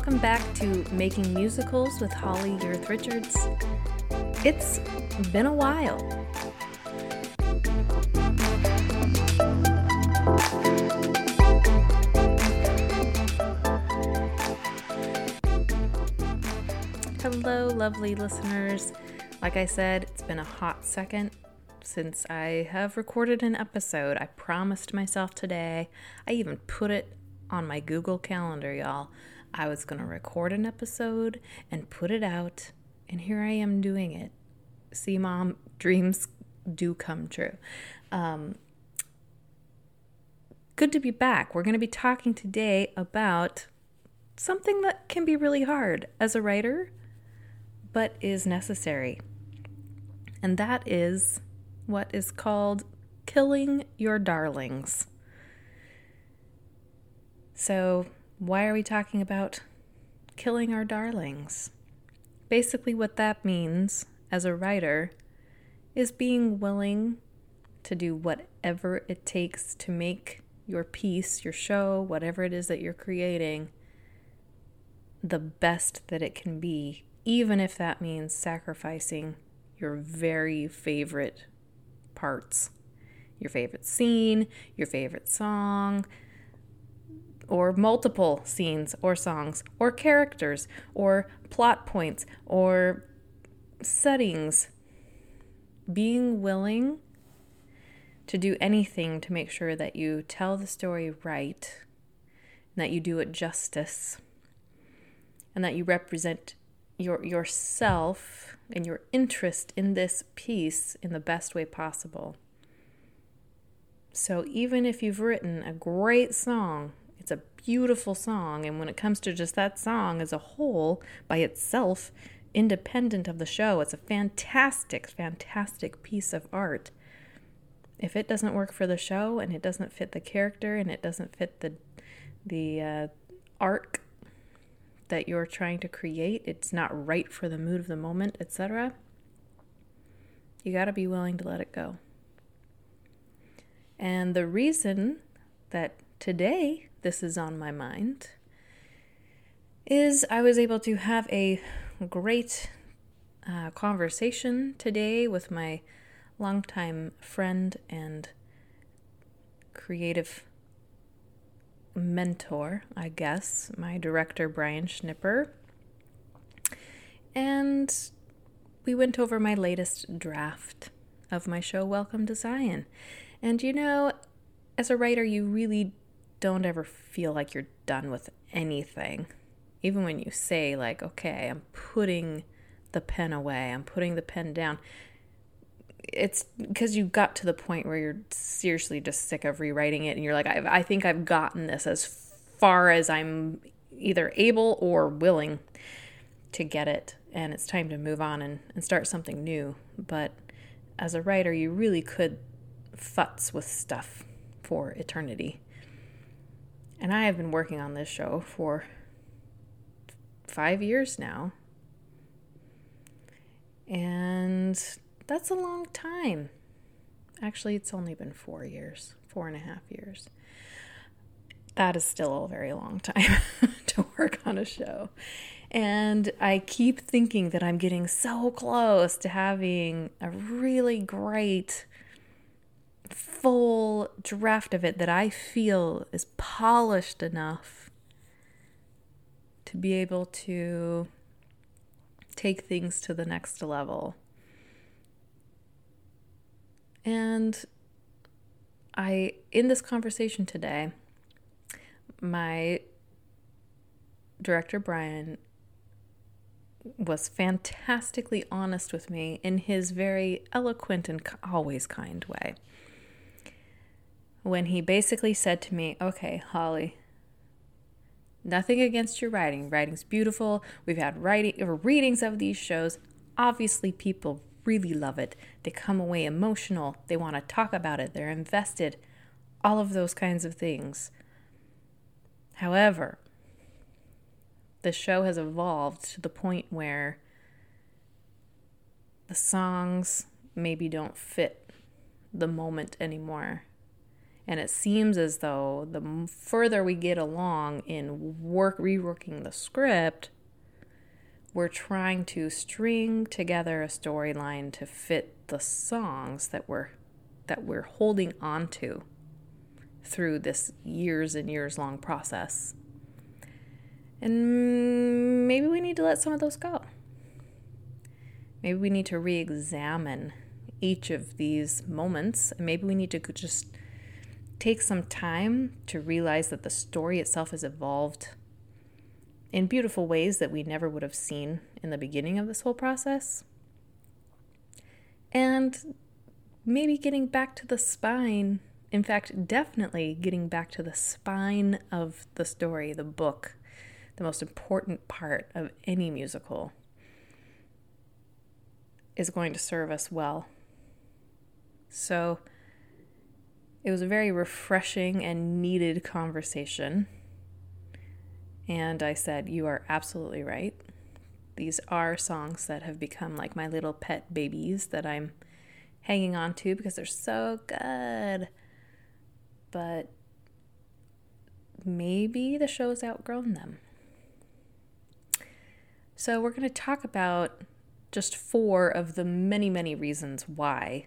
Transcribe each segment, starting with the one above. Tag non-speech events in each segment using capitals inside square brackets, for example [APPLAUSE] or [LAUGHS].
welcome back to Making Musicals with Holly Yurth Richards. It's been a while. Hello, lovely listeners. Like I said, it's been a hot second since I have recorded an episode. I promised myself today. I even put it on my Google Calendar, y'all. I was going to record an episode and put it out, and here I am doing it. See, mom, [LAUGHS] dreams do come true. Um, good to be back. We're going to be talking today about something that can be really hard as a writer, but is necessary. And that is what is called killing your darlings. So, why are we talking about killing our darlings? Basically, what that means as a writer is being willing to do whatever it takes to make your piece, your show, whatever it is that you're creating, the best that it can be, even if that means sacrificing your very favorite parts your favorite scene, your favorite song, or multiple scenes or songs or characters or plot points or settings. Being willing to do anything to make sure that you tell the story right, and that you do it justice, and that you represent your yourself and your interest in this piece in the best way possible. So even if you've written a great song it's a beautiful song, and when it comes to just that song as a whole, by itself, independent of the show, it's a fantastic, fantastic piece of art. If it doesn't work for the show and it doesn't fit the character and it doesn't fit the the uh, arc that you're trying to create, it's not right for the mood of the moment, etc. You got to be willing to let it go. And the reason that today this is on my mind is I was able to have a great uh, conversation today with my longtime friend and creative mentor, I guess, my director, Brian Schnipper. And we went over my latest draft of my show, Welcome to Zion. And you know, as a writer, you really don't ever feel like you're done with anything. Even when you say, like, okay, I'm putting the pen away, I'm putting the pen down. It's because you got to the point where you're seriously just sick of rewriting it, and you're like, I, I think I've gotten this as far as I'm either able or willing to get it, and it's time to move on and, and start something new. But as a writer, you really could futz with stuff for eternity. And I have been working on this show for five years now. And that's a long time. Actually, it's only been four years, four and a half years. That is still a very long time [LAUGHS] to work on a show. And I keep thinking that I'm getting so close to having a really great full draft of it that I feel is polished enough to be able to take things to the next level. And I, in this conversation today, my director, Brian, was fantastically honest with me in his very eloquent and always kind way when he basically said to me, Okay, Holly, nothing against your writing. Writing's beautiful. We've had writing or readings of these shows. Obviously, people really love it. They come away emotional. They want to talk about it. They're invested. All of those kinds of things. However, the show has evolved to the point where the songs maybe don't fit the moment anymore And it seems as though the further we get along in work reworking the script, we're trying to string together a storyline to fit the songs that we're that we're holding on to through this years and years long process. And maybe we need to let some of those go. Maybe we need to re examine each of these moments. Maybe we need to just take some time to realize that the story itself has evolved in beautiful ways that we never would have seen in the beginning of this whole process. And maybe getting back to the spine, in fact, definitely getting back to the spine of the story, the book, the most important part of any musical, is going to serve us well. So, it was a very refreshing and needed conversation. And I said, You are absolutely right. These are songs that have become like my little pet babies that I'm hanging on to because they're so good. But maybe the show's outgrown them. So, we're going to talk about just four of the many, many reasons why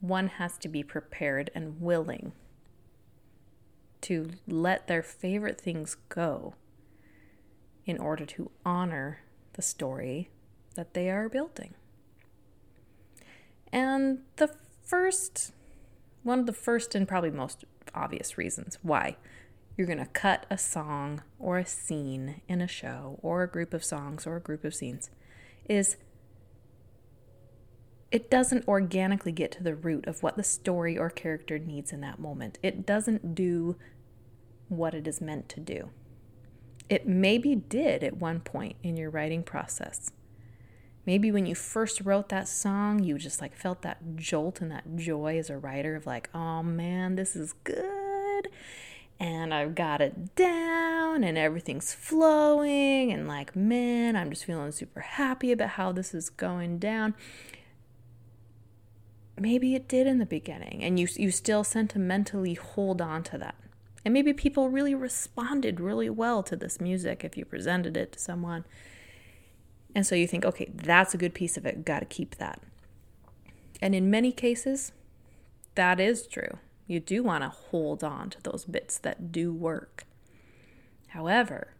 one has to be prepared and willing to let their favorite things go in order to honor the story that they are building. And the first, one of the first and probably most obvious reasons why you're going to cut a song or a scene in a show or a group of songs or a group of scenes is it doesn't organically get to the root of what the story or character needs in that moment. It doesn't do what it is meant to do. It maybe did at one point in your writing process. Maybe when you first wrote that song, you just like felt that jolt and that joy as a writer of like, oh man, this is good. And I've got it down and everything's flowing. And like, man, I'm just feeling super happy about how this is going down maybe it did in the beginning and you you still sentimentally hold on to that. And maybe people really responded really well to this music if you presented it to someone. And so you think, okay, that's a good piece of it, got to keep that. And in many cases, that is true. You do want to hold on to those bits that do work. However,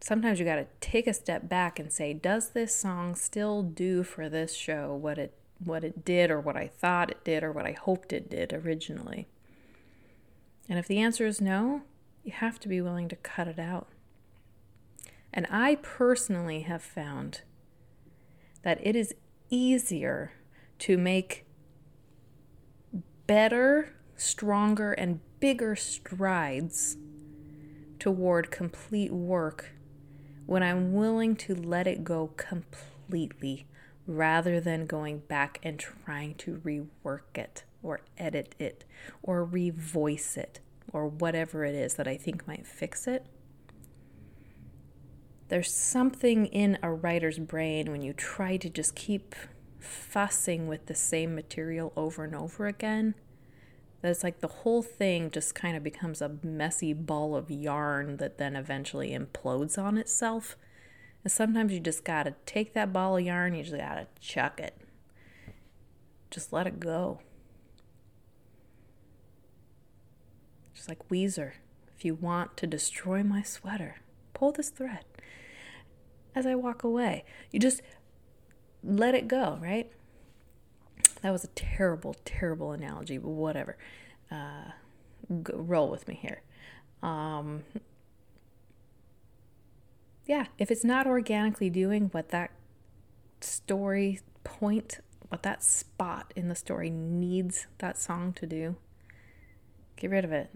sometimes you got to take a step back and say, does this song still do for this show what it what it did or what I thought it did or what I hoped it did originally? And if the answer is no, you have to be willing to cut it out. And I personally have found that it is easier to make better, stronger, and bigger strides toward complete work when I'm willing to let it go completely rather than going back and trying to rework it or edit it or revoice it or whatever it is that I think might fix it. There's something in a writer's brain when you try to just keep fussing with the same material over and over again. That it's like the whole thing just kind of becomes a messy ball of yarn that then eventually implodes on itself and sometimes you just gotta take that ball of yarn, you just gotta chuck it. Just let it go. Just like Weezer, if you want to destroy my sweater, pull this thread. As I walk away, you just let it go, right? That was a terrible, terrible analogy, but whatever. Uh, roll with me here. Um, yeah, if it's not organically doing what that story point, what that spot in the story needs that song to do, get rid of it.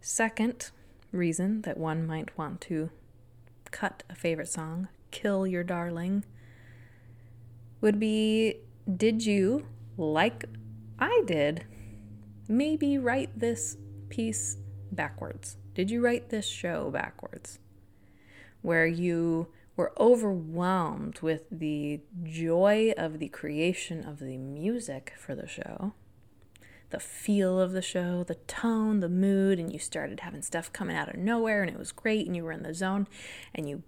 Second reason that one might want to cut a favorite song, kill your darling, would be did you, like I did, maybe write this piece backwards? Did you write this show backwards? Where you We're overwhelmed with the joy of the creation of the music for the show, the feel of the show, the tone, the mood, and you started having stuff coming out of nowhere and it was great and you were in the zone and you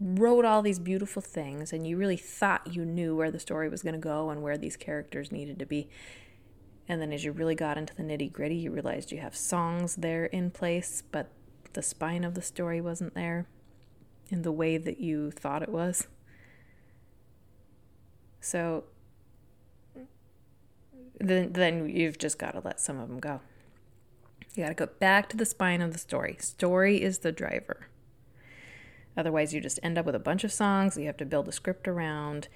wrote all these beautiful things and you really thought you knew where the story was going to go and where these characters needed to be. And then as you really got into the nitty gritty, you realized you have songs there in place, but the spine of the story wasn't there in the way that you thought it was. So then then you've just got to let some of them go. You got to go back to the spine of the story. Story is the driver. Otherwise, you just end up with a bunch of songs you have to build a script around,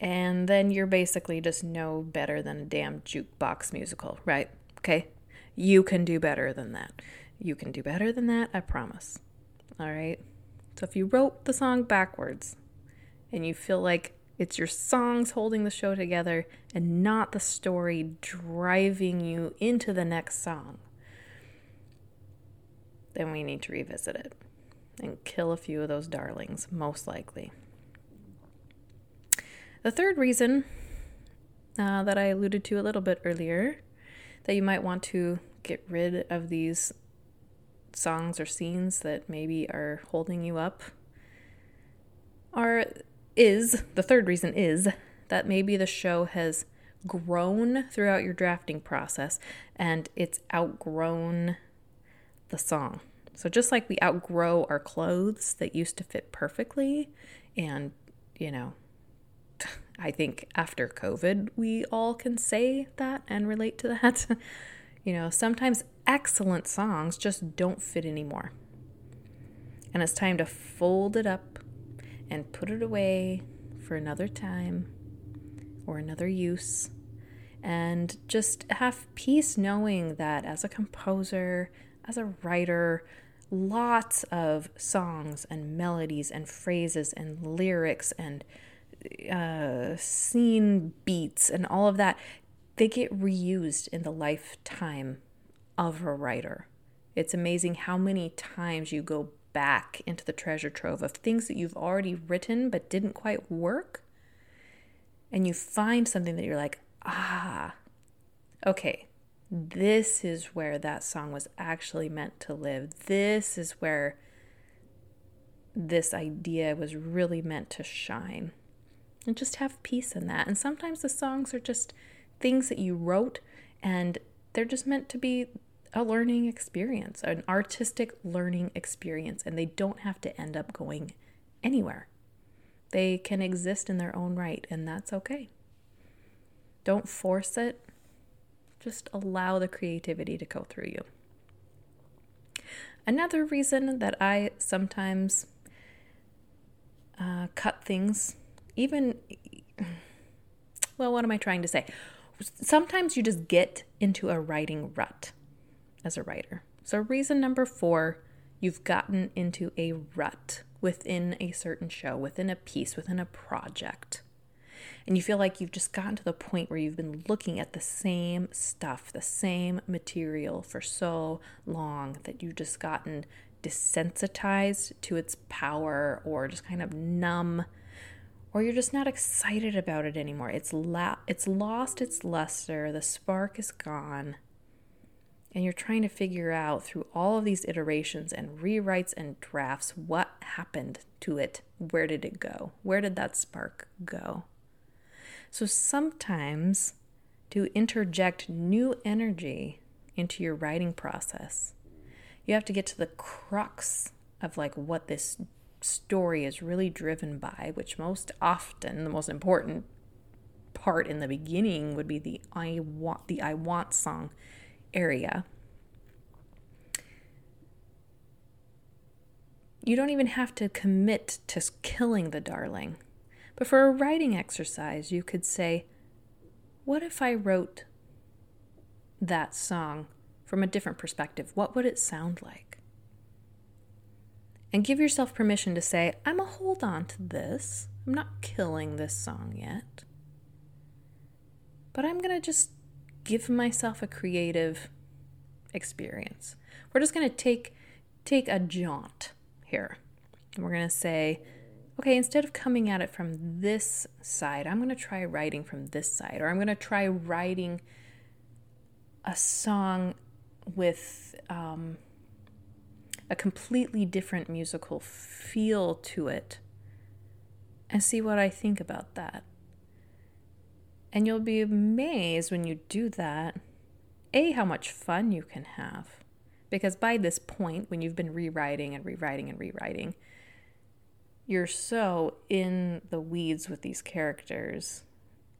and then you're basically just no better than a damn jukebox musical, right? Okay? You can do better than that. You can do better than that, I promise. All right? So if you wrote the song backwards and you feel like it's your songs holding the show together and not the story driving you into the next song, then we need to revisit it and kill a few of those darlings, most likely. The third reason uh, that I alluded to a little bit earlier that you might want to get rid of these songs or scenes that maybe are holding you up are is the third reason is that maybe the show has grown throughout your drafting process and it's outgrown the song. So just like we outgrow our clothes that used to fit perfectly and you know I think after COVID we all can say that and relate to that. [LAUGHS] you know, sometimes excellent songs just don't fit anymore. And it's time to fold it up and put it away for another time or another use. And just have peace knowing that as a composer, as a writer, lots of songs and melodies and phrases and lyrics and uh, scene beats and all of that, they get reused in the lifetime of a writer. It's amazing how many times you go back into the treasure trove of things that you've already written but didn't quite work. And you find something that you're like, ah, okay, this is where that song was actually meant to live. This is where this idea was really meant to shine. And just have peace in that. And sometimes the songs are just things that you wrote and they're just meant to be a learning experience, an artistic learning experience, and they don't have to end up going anywhere. They can exist in their own right, and that's okay. Don't force it, just allow the creativity to go through you. Another reason that I sometimes uh, cut things, even, well, what am I trying to say? Sometimes you just get into a writing rut as a writer. So, reason number four, you've gotten into a rut within a certain show, within a piece, within a project. And you feel like you've just gotten to the point where you've been looking at the same stuff, the same material for so long that you've just gotten desensitized to its power or just kind of numb or you're just not excited about it anymore. It's la- it's lost its luster, the spark is gone and you're trying to figure out through all of these iterations and rewrites and drafts what happened to it. Where did it go? Where did that spark go? So sometimes to interject new energy into your writing process, you have to get to the crux of like what this story is really driven by, which most often the most important part in the beginning would be the I want the I want song area. You don't even have to commit to killing the darling. But for a writing exercise, you could say, What if I wrote that song from a different perspective? What would it sound like? And give yourself permission to say, I'm a hold on to this. I'm not killing this song yet. But I'm going to just give myself a creative experience. We're just going to take take a jaunt here. And we're going to say, okay, instead of coming at it from this side, I'm going to try writing from this side, or I'm going to try writing a song with um, a completely different musical feel to it and see what I think about that. And you'll be amazed when you do that, A, how much fun you can have. Because by this point, when you've been rewriting and rewriting and rewriting, you're so in the weeds with these characters.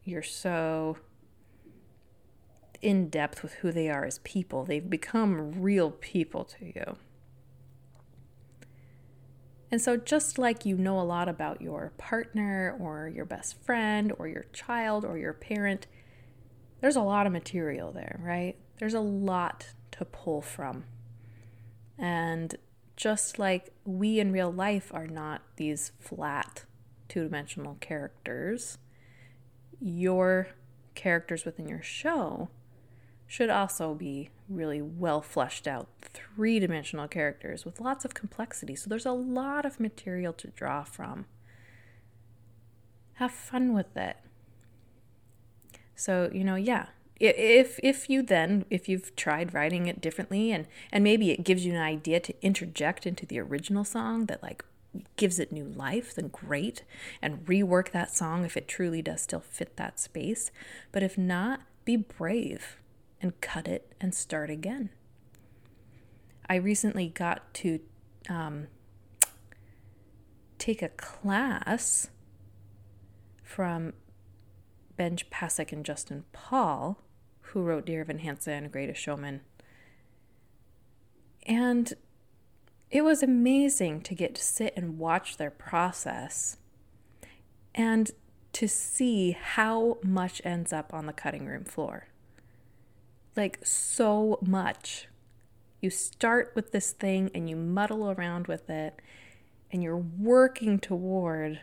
You're so in depth with who they are as people. They've become real people to you. And so, just like you know a lot about your partner or your best friend or your child or your parent, there's a lot of material there, right? There's a lot to pull from. And just like we in real life are not these flat two dimensional characters, your characters within your show should also be really well fleshed out three dimensional characters with lots of complexity. So there's a lot of material to draw from. Have fun with it. So, you know, yeah. If if you then if you've tried writing it differently and and maybe it gives you an idea to interject into the original song that like gives it new life, then great. And rework that song if it truly does still fit that space. But if not, be brave and cut it and start again. I recently got to um, take a class from Benj Pasek and Justin Paul, who wrote Dear Evan Hansen and Greatest Showman. And it was amazing to get to sit and watch their process and to see how much ends up on the cutting room floor like so much. You start with this thing and you muddle around with it, and you're working toward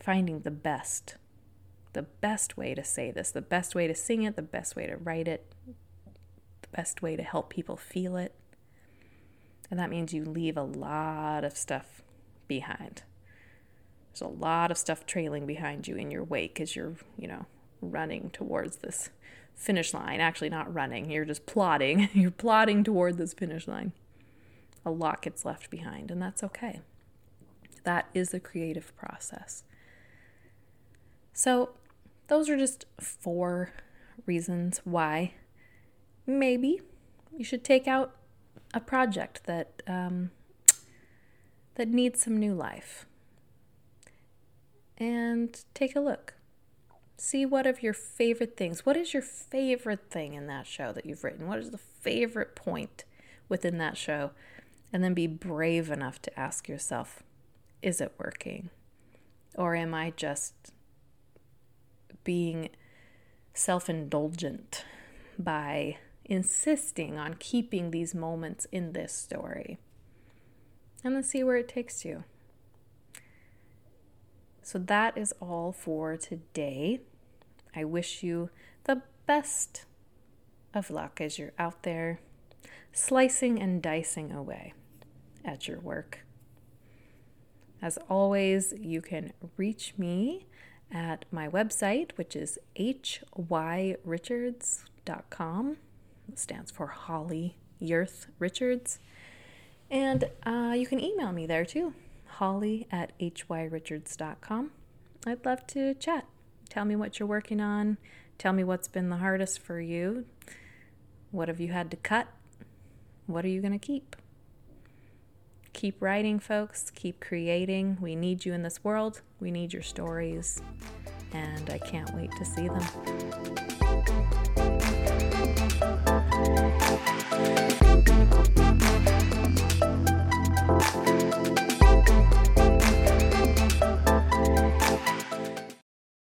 finding the best. The best way to say this, the best way to sing it, the best way to write it, the best way to help people feel it. And that means you leave a lot of stuff behind. There's a lot of stuff trailing behind you in your wake as you're, you know, running towards this finish line. Actually, not running, you're just plodding. [LAUGHS] You're plodding toward this finish line. A lot gets left behind, and that's okay. That is the creative process. So, those are just four reasons why maybe you should take out a project that um, that needs some new life and take a look See what of your favorite things. What is your favorite thing in that show that you've written? What is the favorite point within that show? And then be brave enough to ask yourself, is it working? Or am I just being self indulgent by insisting on keeping these moments in this story? And then see where it takes you. So that is all for today. I wish you the best of luck as you're out there slicing and dicing away at your work. As always, you can reach me at my website, which is hyrichards.com. It stands for Holly Yurth Richards. And uh, you can email me there too holly at hyrichards.com. I'd love to chat. Tell me what you're working on. Tell me what's been the hardest for you. What have you had to cut? What are you going to keep? Keep writing, folks. Keep creating. We need you in this world. We need your stories. And I can't wait to see them.